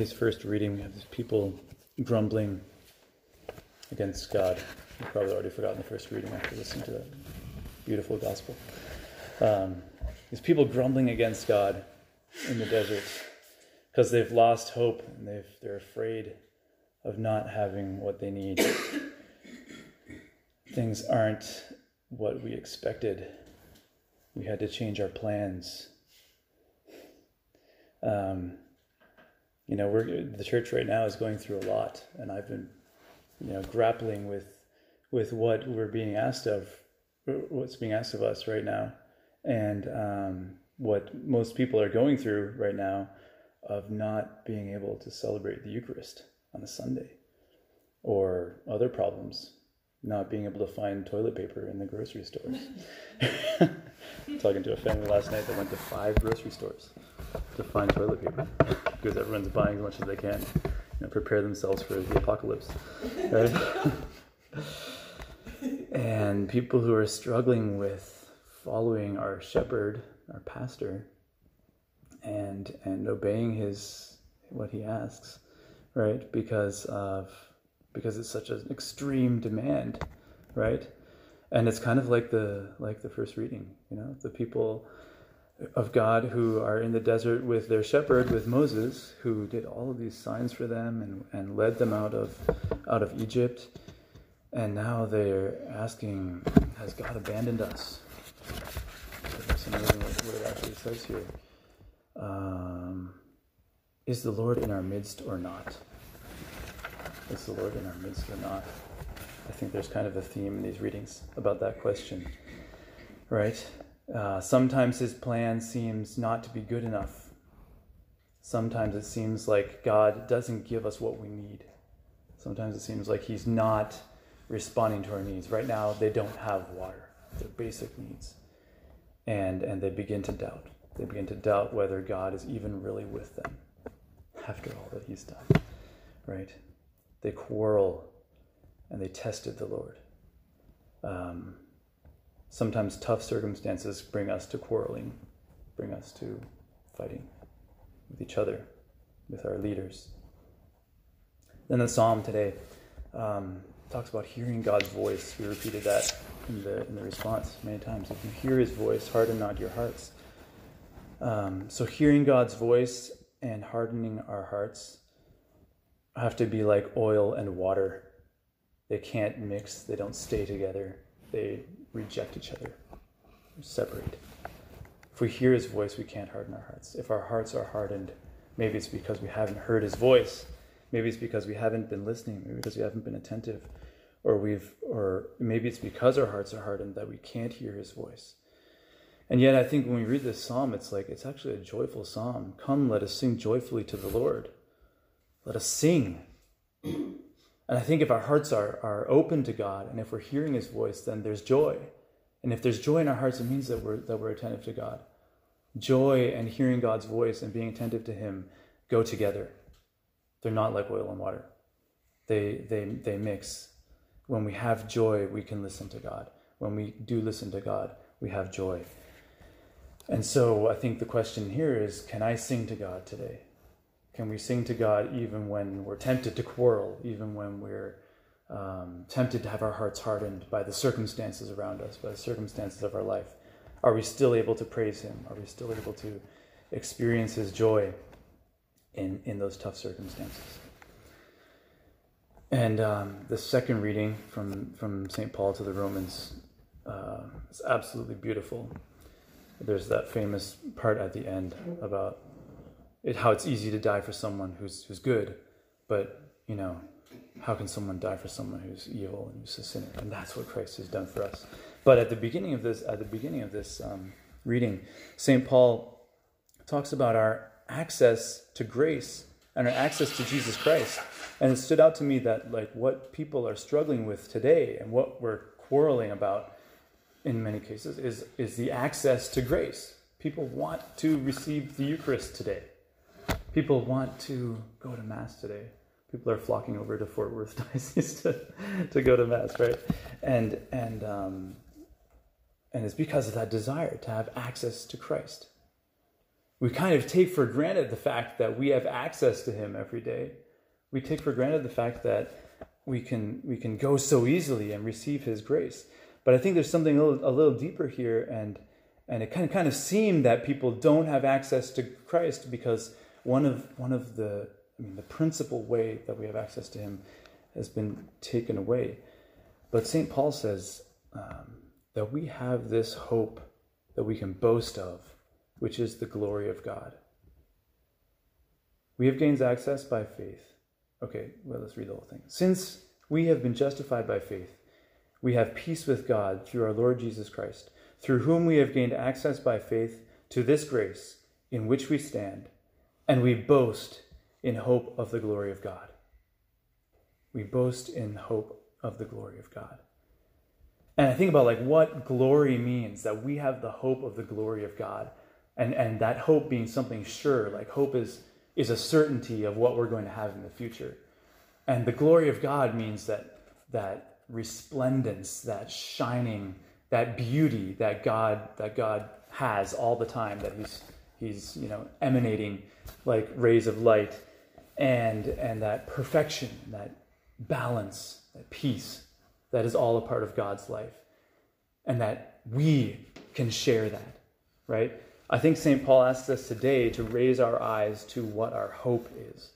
today's first reading, we have these people grumbling against God. You've probably already forgotten the first reading after listening to that beautiful gospel. Um, these people grumbling against God in the desert because they've lost hope and they've, they're afraid of not having what they need. Things aren't what we expected. We had to change our plans. Um, you know, we're the church right now is going through a lot, and I've been, you know, grappling with with what we're being asked of, what's being asked of us right now, and um, what most people are going through right now, of not being able to celebrate the Eucharist on a Sunday, or other problems, not being able to find toilet paper in the grocery stores. Talking to a family last night that went to five grocery stores to find toilet paper because everyone's buying as much as they can, you know, prepare themselves for the apocalypse, right? and people who are struggling with following our shepherd, our pastor, and and obeying his what he asks, right? Because of because it's such an extreme demand, right? And it's kind of like the like the first reading, you know, the people of God who are in the desert with their shepherd, with Moses, who did all of these signs for them and, and led them out of out of Egypt. And now they're asking, has God abandoned us? That's amazing what it actually says here. Um, is the Lord in our midst or not? Is the Lord in our midst or not? I think there's kind of a theme in these readings about that question, right? Uh, sometimes his plan seems not to be good enough. Sometimes it seems like God doesn't give us what we need. Sometimes it seems like he's not responding to our needs. Right now, they don't have water, their basic needs. And, and they begin to doubt. They begin to doubt whether God is even really with them after all that he's done, right? They quarrel and they tested the Lord. Um, sometimes tough circumstances bring us to quarreling, bring us to fighting with each other, with our leaders. Then the psalm today um, talks about hearing God's voice. We repeated that in the in the response many times. If you hear His voice, harden not your hearts. Um, so hearing God's voice and hardening our hearts have to be like oil and water. They can't mix. They don't stay together. They reject each other, separate. If we hear his voice, we can't harden our hearts. If our hearts are hardened, maybe it's because we haven't heard his voice. Maybe it's because we haven't been listening, maybe because we haven't been attentive, or we've or maybe it's because our hearts are hardened that we can't hear his voice. And yet I think when we read this psalm, it's like it's actually a joyful psalm. Come, let us sing joyfully to the Lord. Let us sing. And I think if our hearts are, are open to God and if we're hearing his voice, then there's joy. And if there's joy in our hearts, it means that we're, that we're attentive to God. Joy and hearing God's voice and being attentive to him go together. They're not like oil and water. They, they, they mix. When we have joy, we can listen to God. When we do listen to God, we have joy. And so I think the question here is can I sing to God today? Can we sing to God even when we're tempted to quarrel, even when we're um, tempted to have our hearts hardened by the circumstances around us, by the circumstances of our life? Are we still able to praise Him? Are we still able to experience His joy in, in those tough circumstances? And um, the second reading from, from St. Paul to the Romans uh, is absolutely beautiful. There's that famous part at the end about it, how it's easy to die for someone who's who's good, but you know, how can someone die for someone who's evil and who's a sinner? And that's what Christ has done for us. But at the beginning of this, at the beginning of this um, reading, Saint Paul talks about our access to grace and our access to Jesus Christ. And it stood out to me that like what people are struggling with today and what we're quarreling about in many cases is is the access to grace. People want to receive the Eucharist today people want to go to Mass today. People are flocking over to Fort Worth Diocese to, to go to Mass, right? And, and, um, and it's because of that desire to have access to Christ. We kind of take for granted the fact that we have access to Him every day. We take for granted the fact that we can we can go so easily and receive His grace. But I think there's something a little, a little deeper here, and and it kind of kind of seemed that people don't have access to Christ because one of one of the I mean the principal way that we have access to Him has been taken away. But St. Paul says um, that we have this hope that we can boast of, which is the glory of God. We have gained access by faith. Okay, well, let's read the whole thing. Since we have been justified by faith, we have peace with God through our Lord Jesus Christ, through whom we have gained access by faith to this grace in which we stand, and we boast in hope of the glory of God. We boast in hope of the glory of God. And I think about like what glory means that we have the hope of the glory of God. And and that hope being something sure, like hope is is a certainty of what we're going to have in the future. And the glory of God means that that resplendence, that shining, that beauty that God that God has all the time, that He's He's, you know, emanating like rays of light and and that perfection, that balance, that peace that is all a part of God's life. And that we can share that, right? I think St. Paul asks us today to raise our eyes to what our hope is.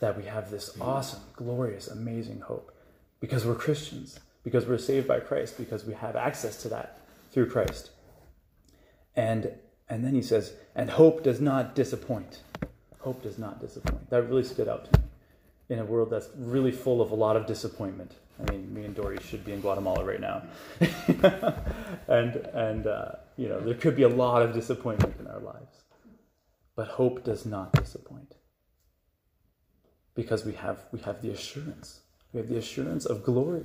That we have this awesome, glorious, amazing hope because we're Christians, because we're saved by Christ, because we have access to that through Christ. And and then he says, and hope does not disappoint. Hope does not disappoint. That really stood out to me in a world that's really full of a lot of disappointment. I mean, me and Dory should be in Guatemala right now, and and uh, you know there could be a lot of disappointment in our lives, but hope does not disappoint because we have we have the assurance. We have the assurance of glory.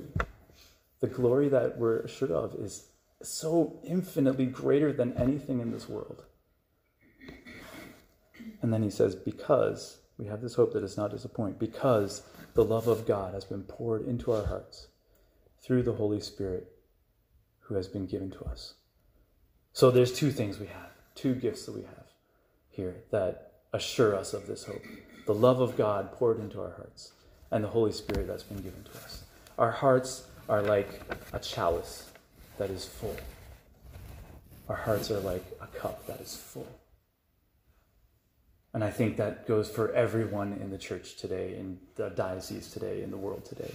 The glory that we're assured of is so infinitely greater than anything in this world. And then he says, because we have this hope that does not disappoint because the love of God has been poured into our hearts through the Holy Spirit who has been given to us. So there's two things we have, two gifts that we have here that assure us of this hope the love of God poured into our hearts and the Holy Spirit that's been given to us. Our hearts are like a chalice that is full. Our hearts are like a cup that is full. And I think that goes for everyone in the church today, in the diocese today, in the world today,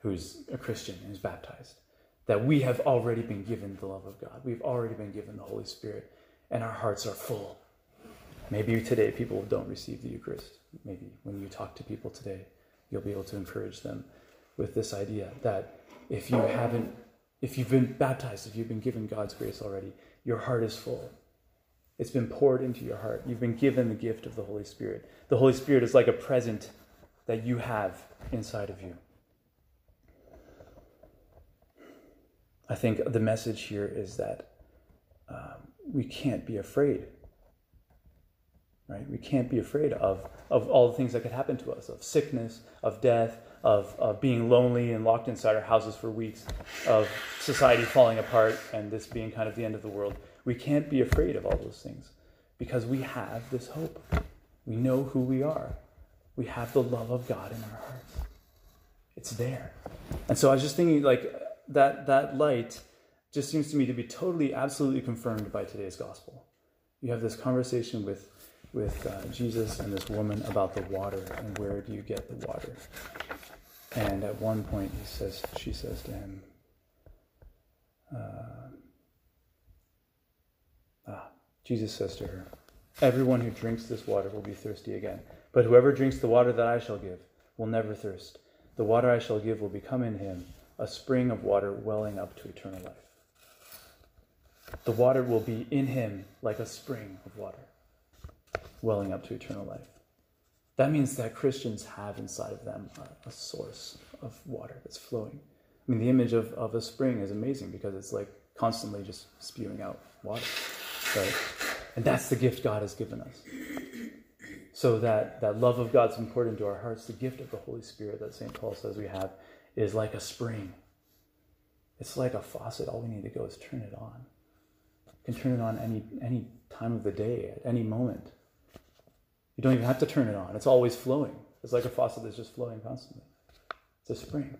who's a Christian, who's baptized. That we have already been given the love of God. We've already been given the Holy Spirit, and our hearts are full. Maybe today people don't receive the Eucharist. Maybe when you talk to people today, you'll be able to encourage them with this idea that if you haven't, if you've been baptized, if you've been given God's grace already, your heart is full it's been poured into your heart. You've been given the gift of the Holy Spirit. The Holy Spirit is like a present that you have inside of you. I think the message here is that um, we can't be afraid. Right? We can't be afraid of, of all the things that could happen to us of sickness, of death, of, of being lonely and locked inside our houses for weeks, of society falling apart and this being kind of the end of the world. We can't be afraid of all those things because we have this hope. We know who we are. We have the love of God in our hearts. It's there. And so I was just thinking like that that light just seems to me to be totally absolutely confirmed by today's gospel. You have this conversation with with uh, Jesus and this woman about the water and where do you get the water? And at one point he says she says to him, uh, Jesus says to her, Everyone who drinks this water will be thirsty again, but whoever drinks the water that I shall give will never thirst. The water I shall give will become in him a spring of water welling up to eternal life. The water will be in him like a spring of water welling up to eternal life. That means that Christians have inside of them a, a source of water that's flowing. I mean, the image of, of a spring is amazing because it's like constantly just spewing out water. Right? And that's the gift God has given us. So that, that love of God's important to our hearts. The gift of the Holy Spirit that St. Paul says we have is like a spring. It's like a faucet. All we need to go is turn it on. Can turn it on any any time of the day, at any moment. You don't even have to turn it on. It's always flowing. It's like a faucet that's just flowing constantly. It's a spring.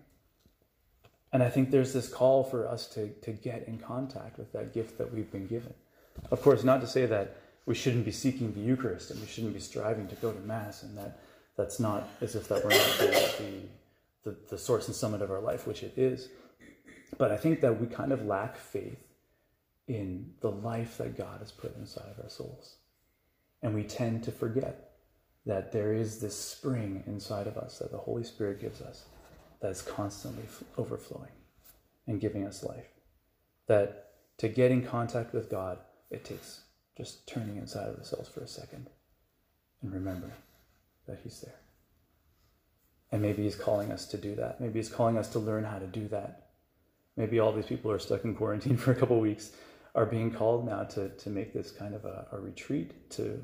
And I think there's this call for us to, to get in contact with that gift that we've been given. Of course, not to say that we shouldn't be seeking the Eucharist and we shouldn't be striving to go to Mass, and that that's not as if that were not the, the, the, source and summit of our life, which it is. But I think that we kind of lack faith in the life that God has put inside of our souls. And we tend to forget that there is this spring inside of us that the Holy Spirit gives us that is constantly overflowing and giving us life. That to get in contact with God, it takes just turning inside of ourselves for a second and remembering that He's there. And maybe He's calling us to do that. Maybe He's calling us to learn how to do that. Maybe all these people who are stuck in quarantine for a couple weeks are being called now to, to make this kind of a, a retreat, to,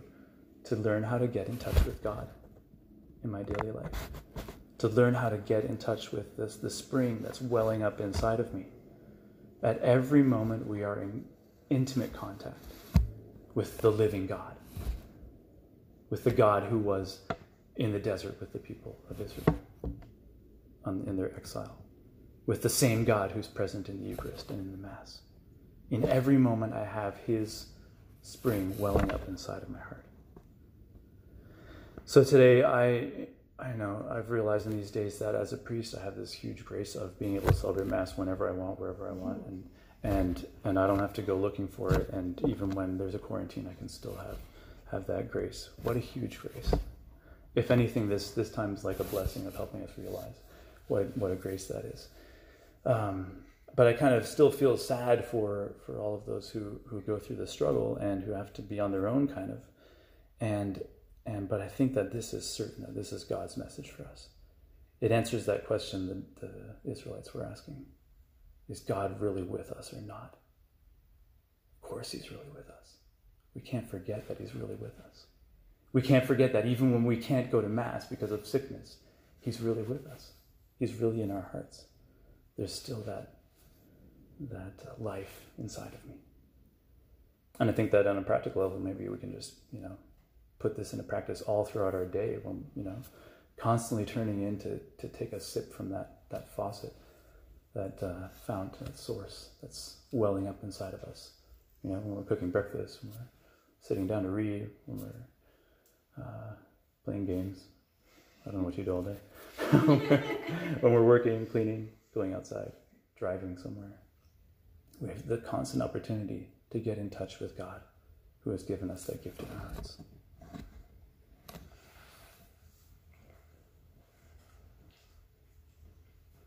to learn how to get in touch with God in my daily life, to learn how to get in touch with this, the spring that's welling up inside of me. At every moment, we are in intimate contact with the living God, with the God who was in the desert with the people of Israel in their exile, with the same God who's present in the Eucharist and in the Mass. In every moment, I have His spring welling up inside of my heart. So today, I I know I've realized in these days that as a priest, I have this huge grace of being able to celebrate Mass whenever I want, wherever I want, and and and I don't have to go looking for it. And even when there's a quarantine, I can still have have that grace. What a huge grace! If anything, this this time is like a blessing of helping us realize what what a grace that is. Um, but I kind of still feel sad for for all of those who who go through the struggle and who have to be on their own, kind of. And and but I think that this is certain that this is God's message for us. It answers that question that the Israelites were asking. Is God really with us or not? Of course, He's really with us. We can't forget that He's really with us. We can't forget that even when we can't go to Mass because of sickness, He's really with us. He's really in our hearts. There's still that, that uh, life inside of me. And I think that on a practical level, maybe we can just, you know, put this into practice all throughout our day when, you know, constantly turning in to, to take a sip from that, that faucet that uh, fountain, that source that's welling up inside of us. You know, when we're cooking breakfast, when we're sitting down to read, when we're uh, playing games. I don't know what you do all day. when we're working, cleaning, going outside, driving somewhere. We have the constant opportunity to get in touch with God who has given us that gift in our hearts.